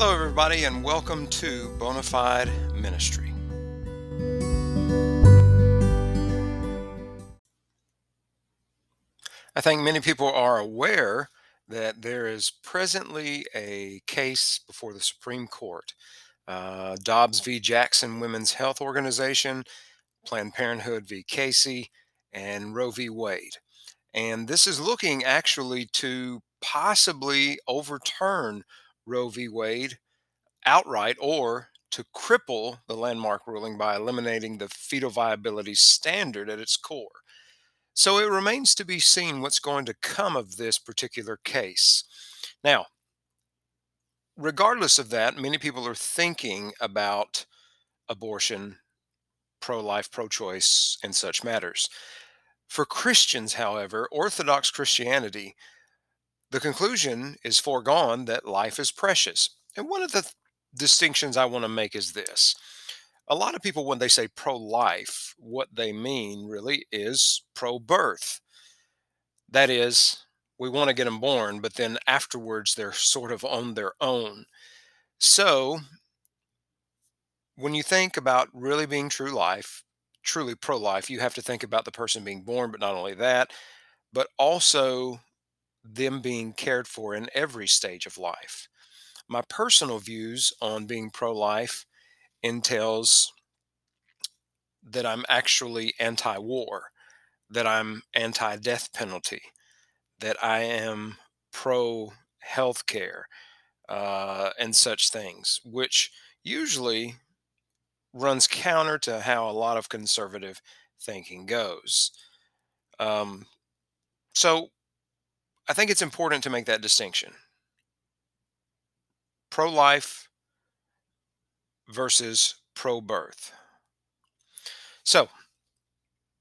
Hello, everybody, and welcome to Bonafide Ministry. I think many people are aware that there is presently a case before the Supreme Court. Uh, Dobbs v. Jackson Women's Health Organization, Planned Parenthood v. Casey, and Roe v. Wade. And this is looking actually to possibly overturn Roe v. Wade outright or to cripple the landmark ruling by eliminating the fetal viability standard at its core. So it remains to be seen what's going to come of this particular case. Now, regardless of that, many people are thinking about abortion, pro life, pro choice, and such matters. For Christians, however, Orthodox Christianity, the conclusion is foregone that life is precious. And one of the th- distinctions I want to make is this. A lot of people, when they say pro life, what they mean really is pro birth. That is, we want to get them born, but then afterwards they're sort of on their own. So, when you think about really being true life, truly pro life, you have to think about the person being born, but not only that, but also them being cared for in every stage of life. My personal views on being pro life entails that I'm actually anti war, that I'm anti death penalty, that I am pro healthcare, uh, and such things, which usually runs counter to how a lot of conservative thinking goes. Um, so I think it's important to make that distinction. Pro life versus pro birth. So,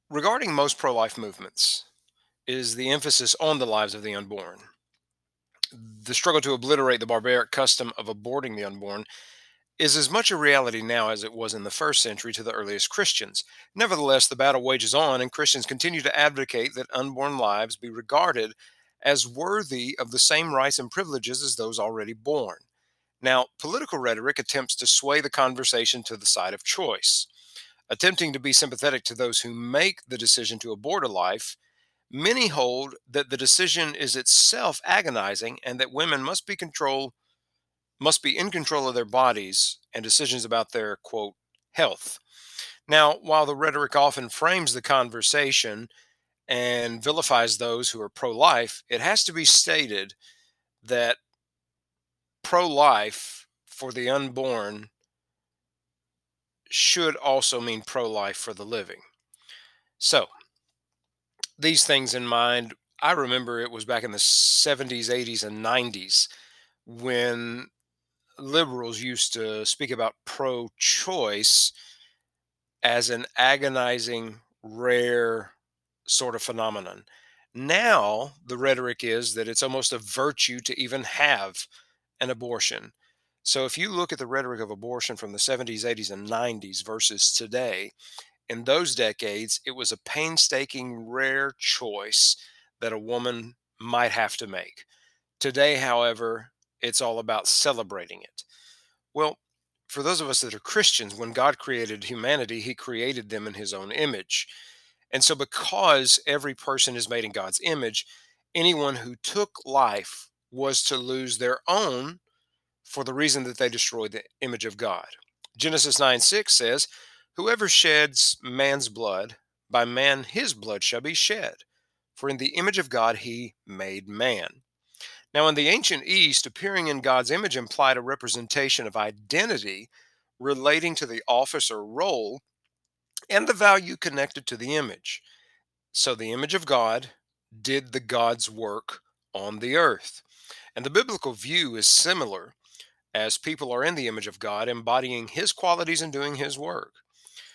regarding most pro life movements, is the emphasis on the lives of the unborn. The struggle to obliterate the barbaric custom of aborting the unborn is as much a reality now as it was in the first century to the earliest Christians. Nevertheless, the battle wages on, and Christians continue to advocate that unborn lives be regarded as worthy of the same rights and privileges as those already born. Now, political rhetoric attempts to sway the conversation to the side of choice. Attempting to be sympathetic to those who make the decision to abort a life, many hold that the decision is itself agonizing and that women must be control must be in control of their bodies and decisions about their quote health. Now, while the rhetoric often frames the conversation and vilifies those who are pro life, it has to be stated that pro life for the unborn should also mean pro life for the living. So, these things in mind, I remember it was back in the 70s, 80s, and 90s when liberals used to speak about pro choice as an agonizing, rare sort of phenomenon. Now, the rhetoric is that it's almost a virtue to even have an abortion. So, if you look at the rhetoric of abortion from the 70s, 80s, and 90s versus today, in those decades, it was a painstaking, rare choice that a woman might have to make. Today, however, it's all about celebrating it. Well, for those of us that are Christians, when God created humanity, He created them in His own image. And so, because every person is made in God's image, anyone who took life was to lose their own for the reason that they destroyed the image of God. Genesis 9 6 says, Whoever sheds man's blood, by man his blood shall be shed. For in the image of God he made man. Now, in the ancient East, appearing in God's image implied a representation of identity relating to the office or role and the value connected to the image. So the image of God did the God's work on the earth. And the biblical view is similar as people are in the image of God, embodying his qualities and doing his work.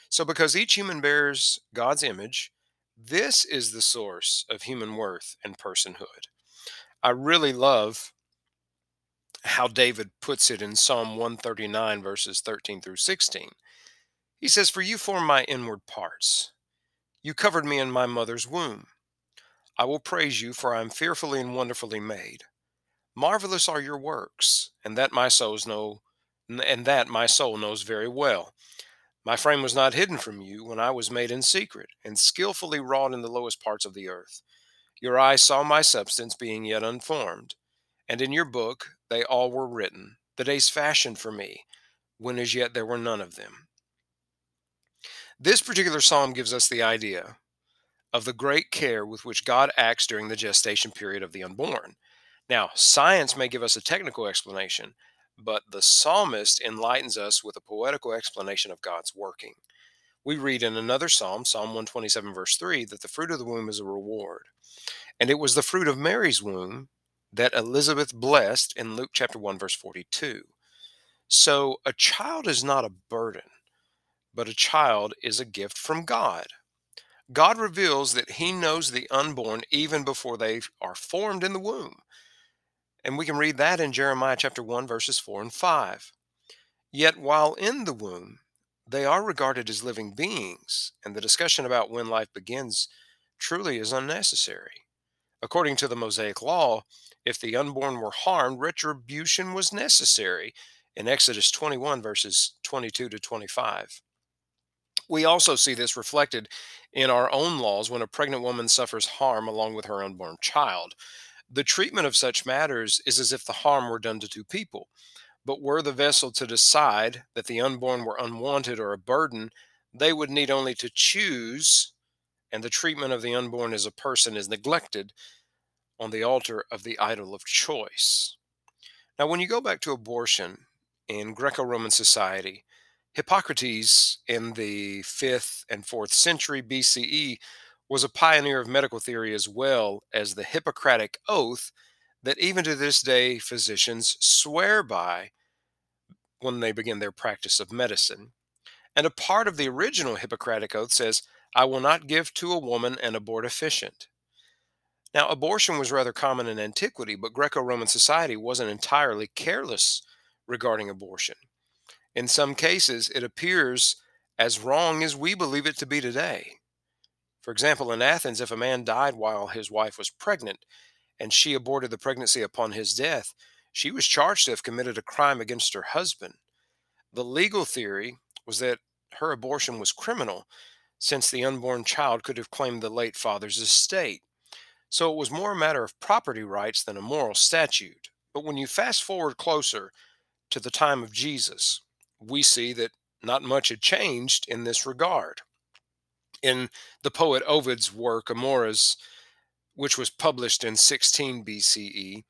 So, because each human bears God's image, this is the source of human worth and personhood. I really love how David puts it in Psalm 139, verses 13 through 16. He says, For you formed my inward parts. You covered me in my mother's womb. I will praise you, for I am fearfully and wonderfully made. Marvelous are your works, and that my souls know and that my soul knows very well. My frame was not hidden from you when I was made in secret, and skillfully wrought in the lowest parts of the earth. Your eyes saw my substance being yet unformed, and in your book they all were written, the days fashioned for me, when as yet there were none of them. This particular psalm gives us the idea of the great care with which God acts during the gestation period of the unborn. Now, science may give us a technical explanation, but the psalmist enlightens us with a poetical explanation of God's working. We read in another psalm, Psalm 127, verse 3, that the fruit of the womb is a reward. And it was the fruit of Mary's womb that Elizabeth blessed in Luke chapter 1, verse 42. So a child is not a burden, but a child is a gift from God. God reveals that He knows the unborn even before they are formed in the womb. And we can read that in Jeremiah chapter 1, verses 4 and 5. Yet while in the womb, they are regarded as living beings, and the discussion about when life begins truly is unnecessary. According to the Mosaic law, if the unborn were harmed, retribution was necessary in Exodus 21, verses 22 to 25. We also see this reflected in our own laws when a pregnant woman suffers harm along with her unborn child. The treatment of such matters is as if the harm were done to two people. But were the vessel to decide that the unborn were unwanted or a burden, they would need only to choose, and the treatment of the unborn as a person is neglected on the altar of the idol of choice. Now, when you go back to abortion in Greco Roman society, Hippocrates in the 5th and 4th century BCE was a pioneer of medical theory as well as the Hippocratic Oath that even to this day physicians swear by when they begin their practice of medicine. And a part of the original Hippocratic Oath says, I will not give to a woman an abortifacient. Now, abortion was rather common in antiquity, but Greco Roman society wasn't entirely careless regarding abortion. In some cases, it appears as wrong as we believe it to be today. For example, in Athens, if a man died while his wife was pregnant and she aborted the pregnancy upon his death, she was charged to have committed a crime against her husband. The legal theory was that her abortion was criminal, since the unborn child could have claimed the late father's estate. So it was more a matter of property rights than a moral statute. But when you fast forward closer to the time of Jesus, we see that not much had changed in this regard in the poet Ovid's work, Amores, which was published in 16 BCE,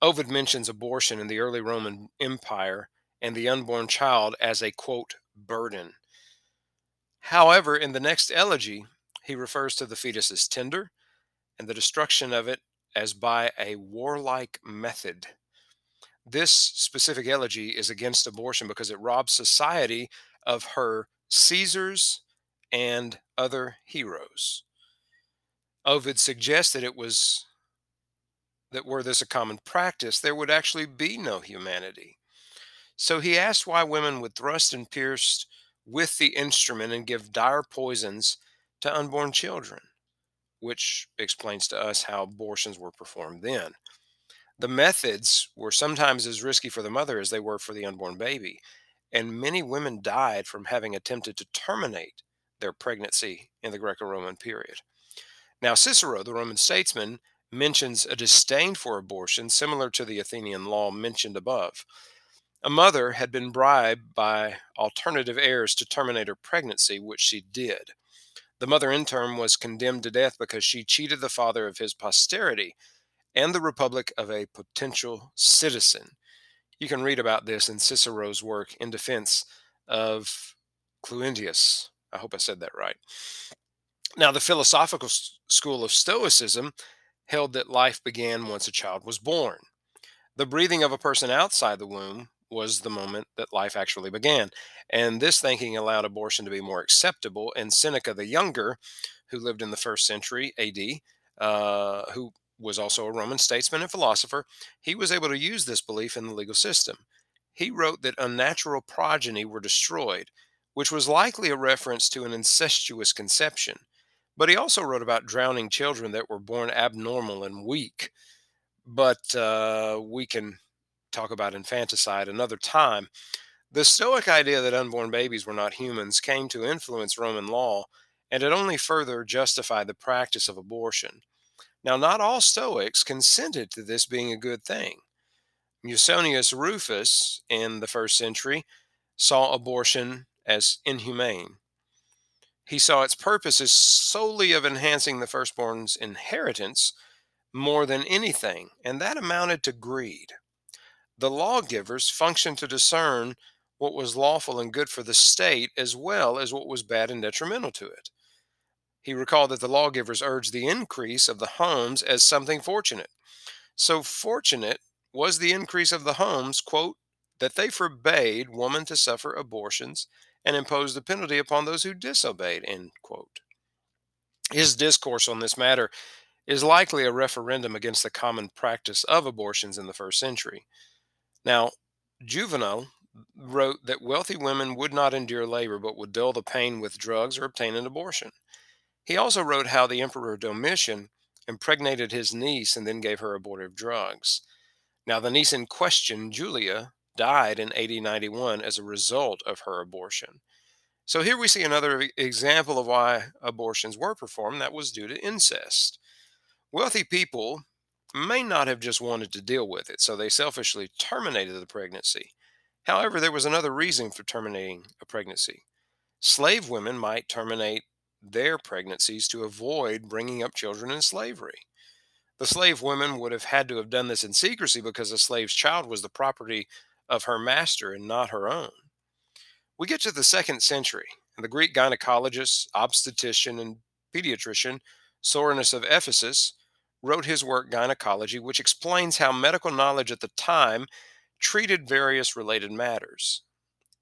Ovid mentions abortion in the early Roman Empire and the unborn child as a quote, burden. However, in the next elegy, he refers to the fetus as tender and the destruction of it as by a warlike method. This specific elegy is against abortion because it robs society of her Caesars and other heroes. Ovid suggests that it was that were this a common practice, there would actually be no humanity. So he asked why women would thrust and pierce with the instrument and give dire poisons to unborn children, which explains to us how abortions were performed then. The methods were sometimes as risky for the mother as they were for the unborn baby, and many women died from having attempted to terminate their pregnancy in the Greco Roman period. Now, Cicero, the Roman statesman, mentions a disdain for abortion similar to the Athenian law mentioned above. A mother had been bribed by alternative heirs to terminate her pregnancy, which she did. The mother, in turn, was condemned to death because she cheated the father of his posterity and the republic of a potential citizen. You can read about this in Cicero's work in defense of Cluentius. I hope I said that right. Now, the philosophical school of Stoicism held that life began once a child was born. The breathing of a person outside the womb was the moment that life actually began. And this thinking allowed abortion to be more acceptable. And Seneca the Younger, who lived in the first century AD, uh, who was also a Roman statesman and philosopher, he was able to use this belief in the legal system. He wrote that unnatural progeny were destroyed which was likely a reference to an incestuous conception. But he also wrote about drowning children that were born abnormal and weak. but uh, we can talk about infanticide another time. The Stoic idea that unborn babies were not humans came to influence Roman law, and it only further justified the practice of abortion. Now, not all Stoics consented to this being a good thing. Musonius Rufus in the first century saw abortion as inhumane. He saw its purpose as solely of enhancing the firstborn's inheritance more than anything, and that amounted to greed. The lawgivers functioned to discern what was lawful and good for the state as well as what was bad and detrimental to it. He recalled that the lawgivers urged the increase of the homes as something fortunate. So fortunate was the increase of the homes, quote, that they forbade woman to suffer abortions and imposed the penalty upon those who disobeyed, end quote. His discourse on this matter is likely a referendum against the common practice of abortions in the first century. Now, Juvenal wrote that wealthy women would not endure labor but would dull the pain with drugs or obtain an abortion. He also wrote how the Emperor Domitian impregnated his niece and then gave her abortive drugs. Now, the niece in question, Julia, died in AD 91 as a result of her abortion. So here we see another example of why abortions were performed that was due to incest. Wealthy people may not have just wanted to deal with it, so they selfishly terminated the pregnancy. However, there was another reason for terminating a pregnancy. Slave women might terminate their pregnancies to avoid bringing up children in slavery. The slave women would have had to have done this in secrecy because a slave's child was the property of her master and not her own. We get to the second century, and the Greek gynecologist, obstetrician, and pediatrician Soranus of Ephesus wrote his work Gynecology, which explains how medical knowledge at the time treated various related matters.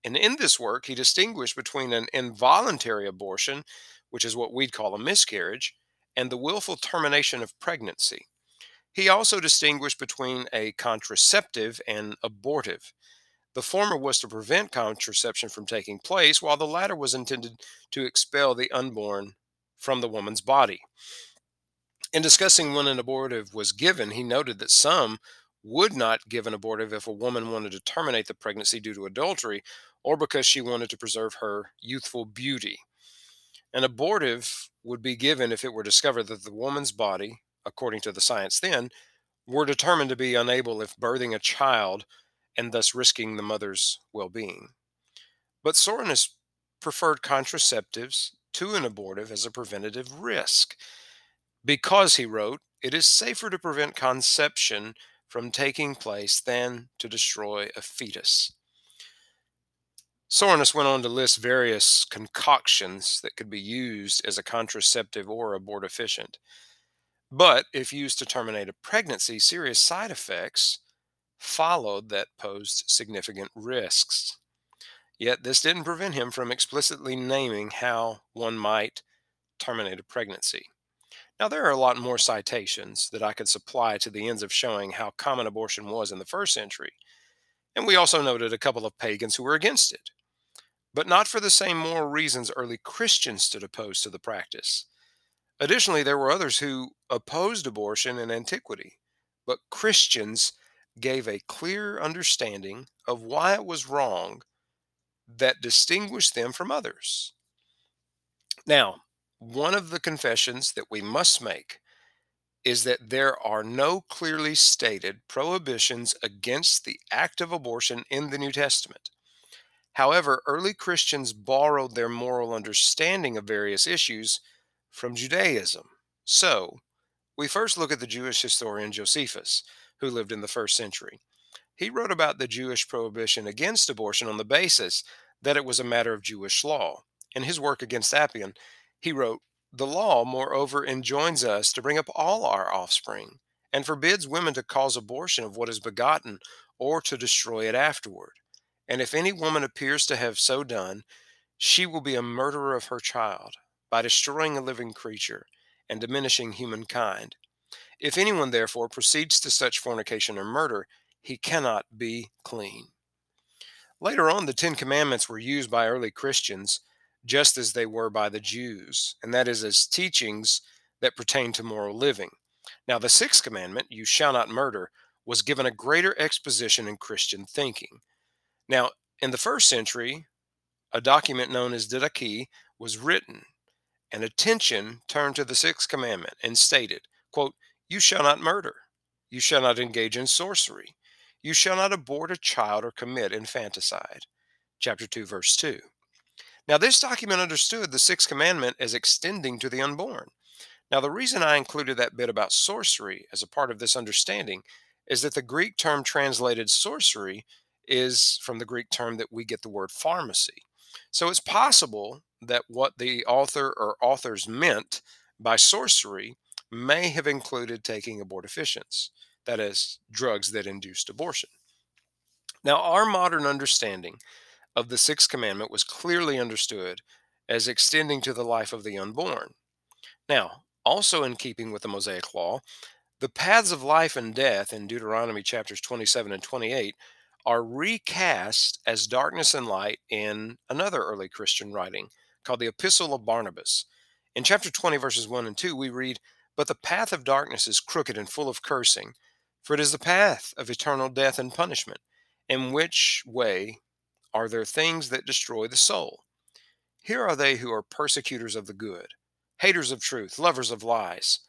And in this work, he distinguished between an involuntary abortion, which is what we'd call a miscarriage, and the willful termination of pregnancy. He also distinguished between a contraceptive and abortive. The former was to prevent contraception from taking place, while the latter was intended to expel the unborn from the woman's body. In discussing when an abortive was given, he noted that some would not give an abortive if a woman wanted to terminate the pregnancy due to adultery or because she wanted to preserve her youthful beauty. An abortive would be given if it were discovered that the woman's body, according to the science then, were determined to be unable if birthing a child and thus risking the mother's well being. But Soranus preferred contraceptives to an abortive as a preventative risk because, he wrote, it is safer to prevent conception from taking place than to destroy a fetus. Soranus went on to list various concoctions that could be used as a contraceptive or abortifacient. But if used to terminate a pregnancy, serious side effects followed that posed significant risks. Yet this didn't prevent him from explicitly naming how one might terminate a pregnancy. Now, there are a lot more citations that I could supply to the ends of showing how common abortion was in the first century, and we also noted a couple of pagans who were against it. But not for the same moral reasons early Christians stood opposed to the practice. Additionally, there were others who opposed abortion in antiquity, but Christians gave a clear understanding of why it was wrong that distinguished them from others. Now, one of the confessions that we must make is that there are no clearly stated prohibitions against the act of abortion in the New Testament. However, early Christians borrowed their moral understanding of various issues from Judaism. So, we first look at the Jewish historian Josephus, who lived in the first century. He wrote about the Jewish prohibition against abortion on the basis that it was a matter of Jewish law. In his work against Apion, he wrote, The law, moreover, enjoins us to bring up all our offspring, and forbids women to cause abortion of what is begotten, or to destroy it afterward. And if any woman appears to have so done, she will be a murderer of her child, by destroying a living creature and diminishing humankind. If anyone, therefore, proceeds to such fornication or murder, he cannot be clean. Later on, the Ten Commandments were used by early Christians just as they were by the Jews, and that is as teachings that pertain to moral living. Now, the sixth commandment, you shall not murder, was given a greater exposition in Christian thinking. Now, in the first century, a document known as Didache was written, and attention turned to the sixth commandment and stated, quote, You shall not murder. You shall not engage in sorcery. You shall not abort a child or commit infanticide. Chapter 2, verse 2. Now, this document understood the sixth commandment as extending to the unborn. Now, the reason I included that bit about sorcery as a part of this understanding is that the Greek term translated sorcery is from the Greek term that we get the word pharmacy. So it's possible that what the author or authors meant by sorcery may have included taking abortifacients, that is, drugs that induced abortion. Now, our modern understanding of the sixth commandment was clearly understood as extending to the life of the unborn. Now, also in keeping with the Mosaic law, the paths of life and death in Deuteronomy chapters 27 and 28 are recast as darkness and light in another early Christian writing called the Epistle of Barnabas. In chapter 20, verses 1 and 2, we read, But the path of darkness is crooked and full of cursing, for it is the path of eternal death and punishment, in which way are there things that destroy the soul. Here are they who are persecutors of the good haters of truth, lovers of lies,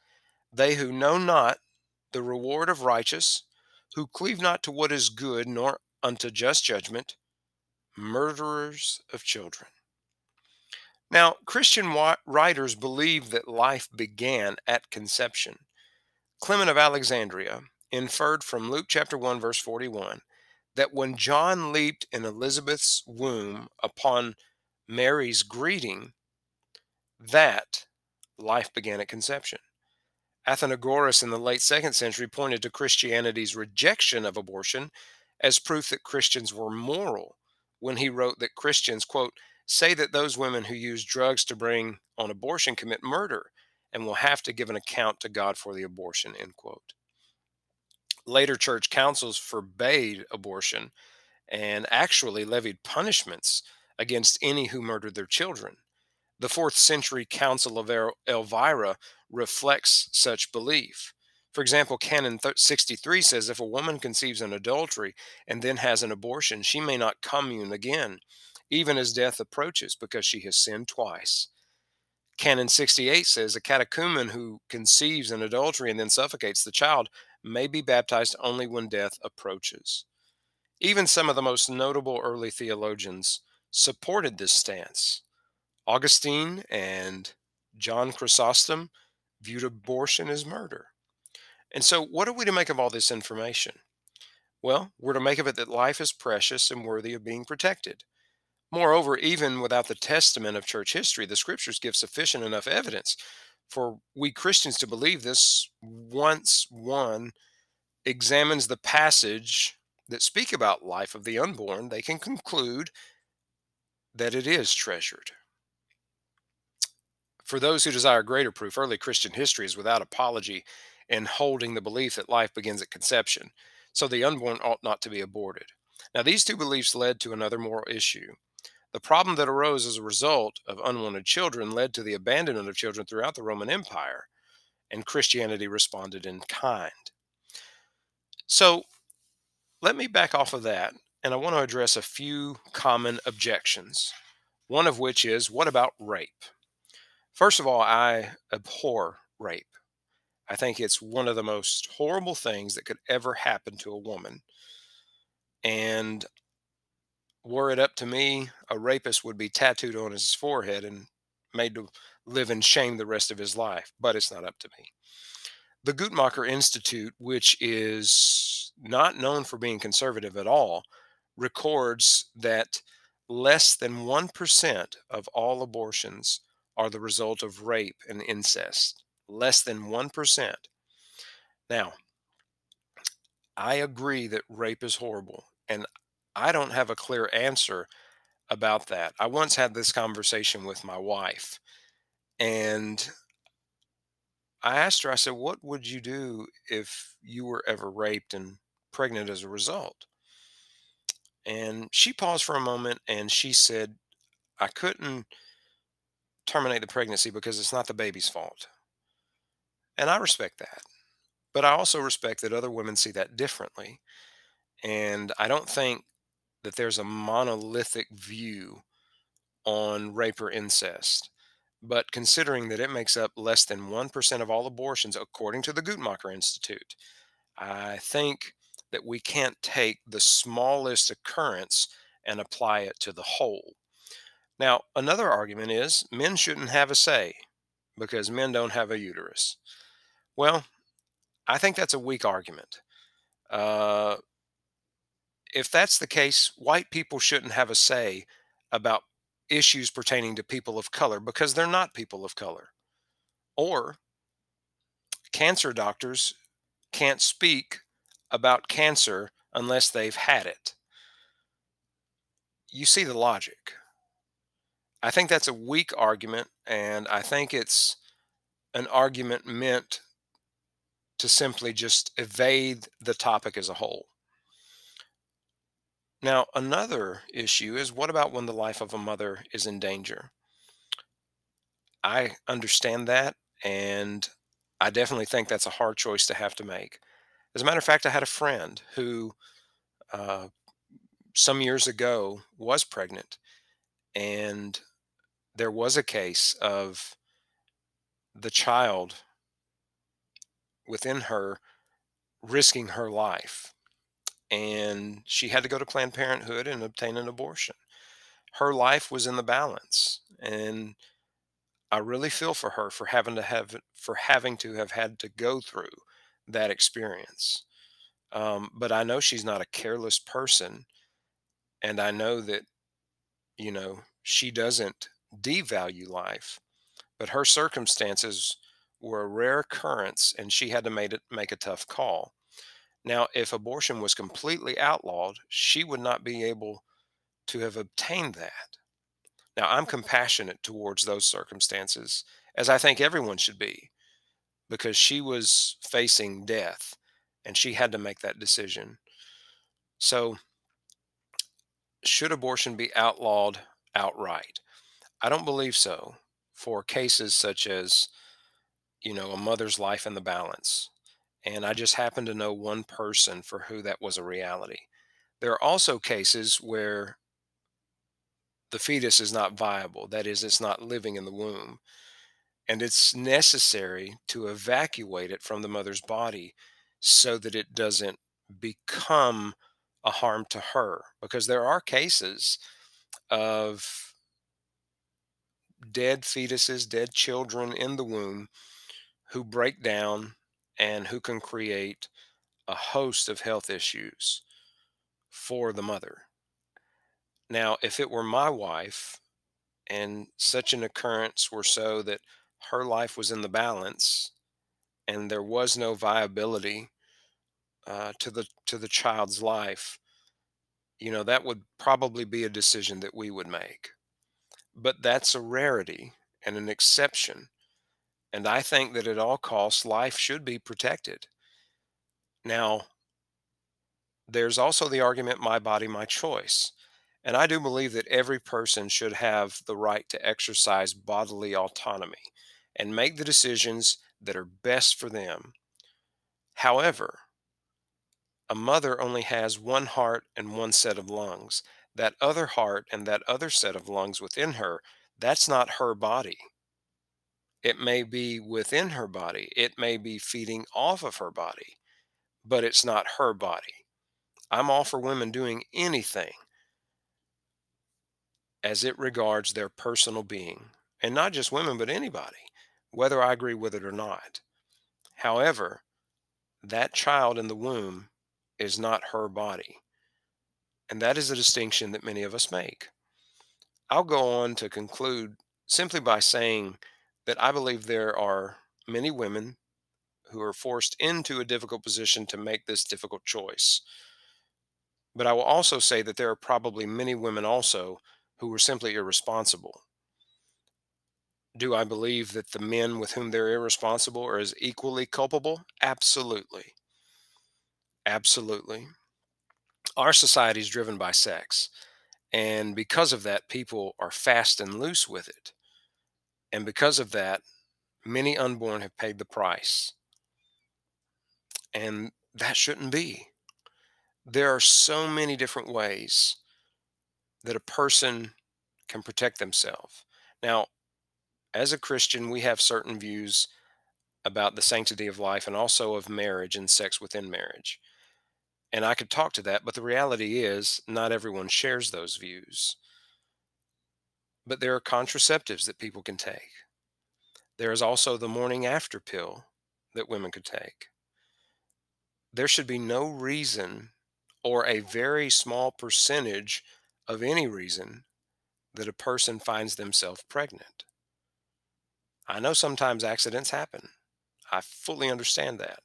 they who know not the reward of righteous, who cleave not to what is good, nor unto just judgment, murderers of children. Now, Christian writers believe that life began at conception. Clement of Alexandria inferred from Luke chapter 1, verse 41, that when John leaped in Elizabeth's womb upon Mary's greeting, that life began at conception. Athenagoras in the late second century pointed to Christianity's rejection of abortion as proof that Christians were moral when he wrote that Christians, quote, say that those women who use drugs to bring on abortion commit murder and will have to give an account to God for the abortion, end quote. Later church councils forbade abortion and actually levied punishments against any who murdered their children. The fourth century Council of Elvira reflects such belief. For example, Canon 63 says if a woman conceives an adultery and then has an abortion, she may not commune again, even as death approaches, because she has sinned twice. Canon 68 says a catechumen who conceives an adultery and then suffocates the child may be baptized only when death approaches. Even some of the most notable early theologians supported this stance. Augustine and John Chrysostom viewed abortion as murder. And so, what are we to make of all this information? Well, we're to make of it that life is precious and worthy of being protected. Moreover, even without the testament of church history, the scriptures give sufficient enough evidence for we Christians to believe this once one examines the passage that speak about life of the unborn, they can conclude that it is treasured. For those who desire greater proof, early Christian history is without apology in holding the belief that life begins at conception, so the unborn ought not to be aborted. Now, these two beliefs led to another moral issue. The problem that arose as a result of unwanted children led to the abandonment of children throughout the Roman Empire, and Christianity responded in kind. So, let me back off of that, and I want to address a few common objections. One of which is what about rape? First of all, I abhor rape. I think it's one of the most horrible things that could ever happen to a woman. And were it up to me, a rapist would be tattooed on his forehead and made to live in shame the rest of his life. But it's not up to me. The Guttmacher Institute, which is not known for being conservative at all, records that less than 1% of all abortions are the result of rape and incest, less than 1%. Now, I agree that rape is horrible, and I don't have a clear answer about that. I once had this conversation with my wife, and I asked her, I said, What would you do if you were ever raped and pregnant as a result? And she paused for a moment and she said, I couldn't terminate the pregnancy because it's not the baby's fault. And I respect that. But I also respect that other women see that differently. And I don't think that there's a monolithic view on rape or incest. But considering that it makes up less than 1% of all abortions, according to the Guttmacher Institute, I think that we can't take the smallest occurrence and apply it to the whole. Now, another argument is men shouldn't have a say because men don't have a uterus. Well, I think that's a weak argument. Uh, if that's the case, white people shouldn't have a say about issues pertaining to people of color because they're not people of color. Or cancer doctors can't speak about cancer unless they've had it. You see the logic. I think that's a weak argument, and I think it's an argument meant to simply just evade the topic as a whole. Now, another issue is what about when the life of a mother is in danger? I understand that, and I definitely think that's a hard choice to have to make. As a matter of fact, I had a friend who, uh, some years ago, was pregnant, and there was a case of the child within her risking her life and she had to go to Planned Parenthood and obtain an abortion. Her life was in the balance, and I really feel for her for having to have for having to have had to go through that experience. Um, but I know she's not a careless person, and I know that you know she doesn't devalue life, but her circumstances were a rare occurrence, and she had to make it make a tough call. Now, if abortion was completely outlawed, she would not be able to have obtained that. Now, I'm compassionate towards those circumstances, as I think everyone should be, because she was facing death and she had to make that decision. So, should abortion be outlawed outright? I don't believe so for cases such as, you know, a mother's life in the balance, and I just happen to know one person for who that was a reality. There are also cases where the fetus is not viable, that is, it's not living in the womb, and it's necessary to evacuate it from the mother's body so that it doesn't become a harm to her. Because there are cases of dead fetuses, dead children in the womb who break down and who can create a host of health issues for the mother. Now, if it were my wife and such an occurrence were so that her life was in the balance and there was no viability uh, to the to the child's life, you know that would probably be a decision that we would make. But that's a rarity and an exception and I think that at all costs, life should be protected. Now, there's also the argument my body, my choice. And I do believe that every person should have the right to exercise bodily autonomy and make the decisions that are best for them. However, a mother only has one heart and one set of lungs. That other heart and that other set of lungs within her, that's not her body. It may be within her body, it may be feeding off of her body, but it's not her body. I'm all for women doing anything as it regards their personal being, and not just women, but anybody, whether I agree with it or not. However, that child in the womb is not her body. And that is a distinction that many of us make. I'll go on to conclude simply by saying that I believe there are many women who are forced into a difficult position to make this difficult choice. But I will also say that there are probably many women also who are simply irresponsible. Do I believe that the men with whom they're irresponsible are as equally culpable? Absolutely. Absolutely. Our society is driven by sex. And because of that, people are fast and loose with it. And because of that, many unborn have paid the price. And that shouldn't be. There are so many different ways that a person can protect themselves. Now, as a Christian, we have certain views about the sanctity of life and also of marriage and sex within marriage. And I could talk to that, but the reality is not everyone shares those views. But there are contraceptives that people can take. There is also the morning after pill that women could take. There should be no reason or a very small percentage of any reason that a person finds themselves pregnant. I know sometimes accidents happen. I fully understand that.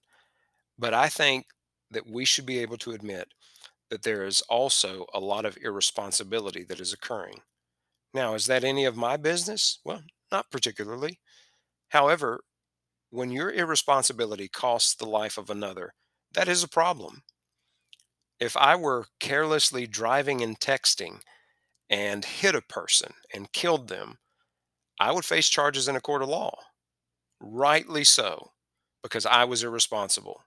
But I think that we should be able to admit that there is also a lot of irresponsibility that is occurring. Now, is that any of my business? Well, not particularly. However, when your irresponsibility costs the life of another, that is a problem. If I were carelessly driving and texting and hit a person and killed them, I would face charges in a court of law. Rightly so, because I was irresponsible.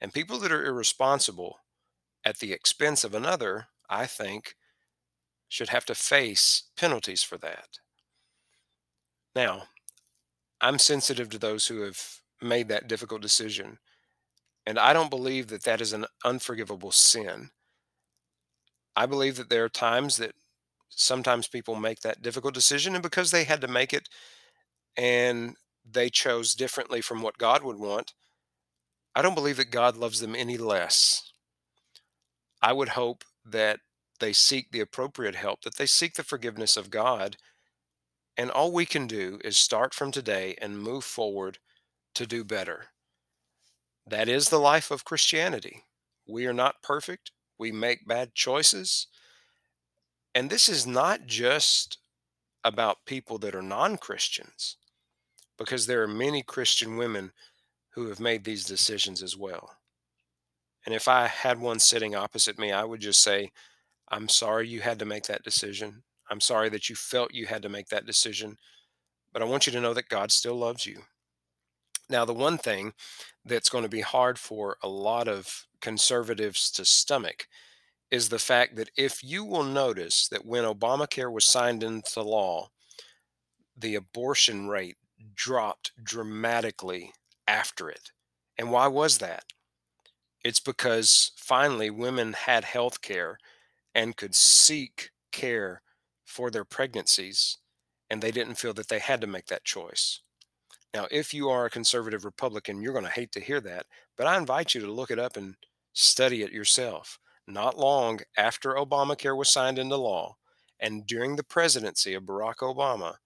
And people that are irresponsible at the expense of another, I think, should have to face penalties for that. Now, I'm sensitive to those who have made that difficult decision. And I don't believe that that is an unforgivable sin. I believe that there are times that sometimes people make that difficult decision, and because they had to make it and they chose differently from what God would want, I don't believe that God loves them any less. I would hope that they seek the appropriate help, that they seek the forgiveness of God. And all we can do is start from today and move forward to do better. That is the life of Christianity. We are not perfect, we make bad choices. And this is not just about people that are non Christians, because there are many Christian women who have made these decisions as well. And if I had one sitting opposite me, I would just say, I'm sorry you had to make that decision. I'm sorry that you felt you had to make that decision. But I want you to know that God still loves you. Now, the one thing that's going to be hard for a lot of conservatives to stomach is the fact that if you will notice that when Obamacare was signed into law, the abortion rate dropped dramatically after it. And why was that? It's because finally women had health care and could seek care for their pregnancies, and they didn't feel that they had to make that choice. Now, if you are a conservative Republican, you're going to hate to hear that, but I invite you to look it up and study it yourself. Not long after Obamacare was signed into law and during the presidency of Barack Obama,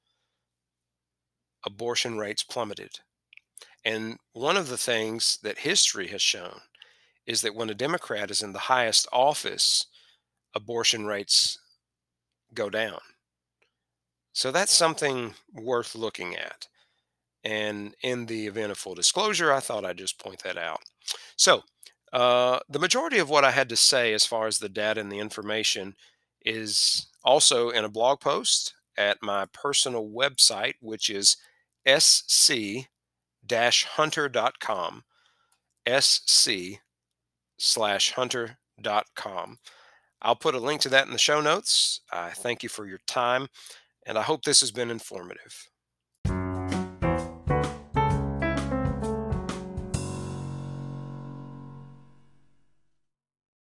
abortion rates plummeted. And one of the things that history has shown is that when a Democrat is in the highest office, abortion rates go down. So that's something worth looking at. And in the event of full disclosure, I thought I'd just point that out. So, uh, the majority of what I had to say as far as the data and the information is also in a blog post at my personal website, which is sc hunter.com. sc slash hunter.com. I'll put a link to that in the show notes. I thank you for your time, and I hope this has been informative.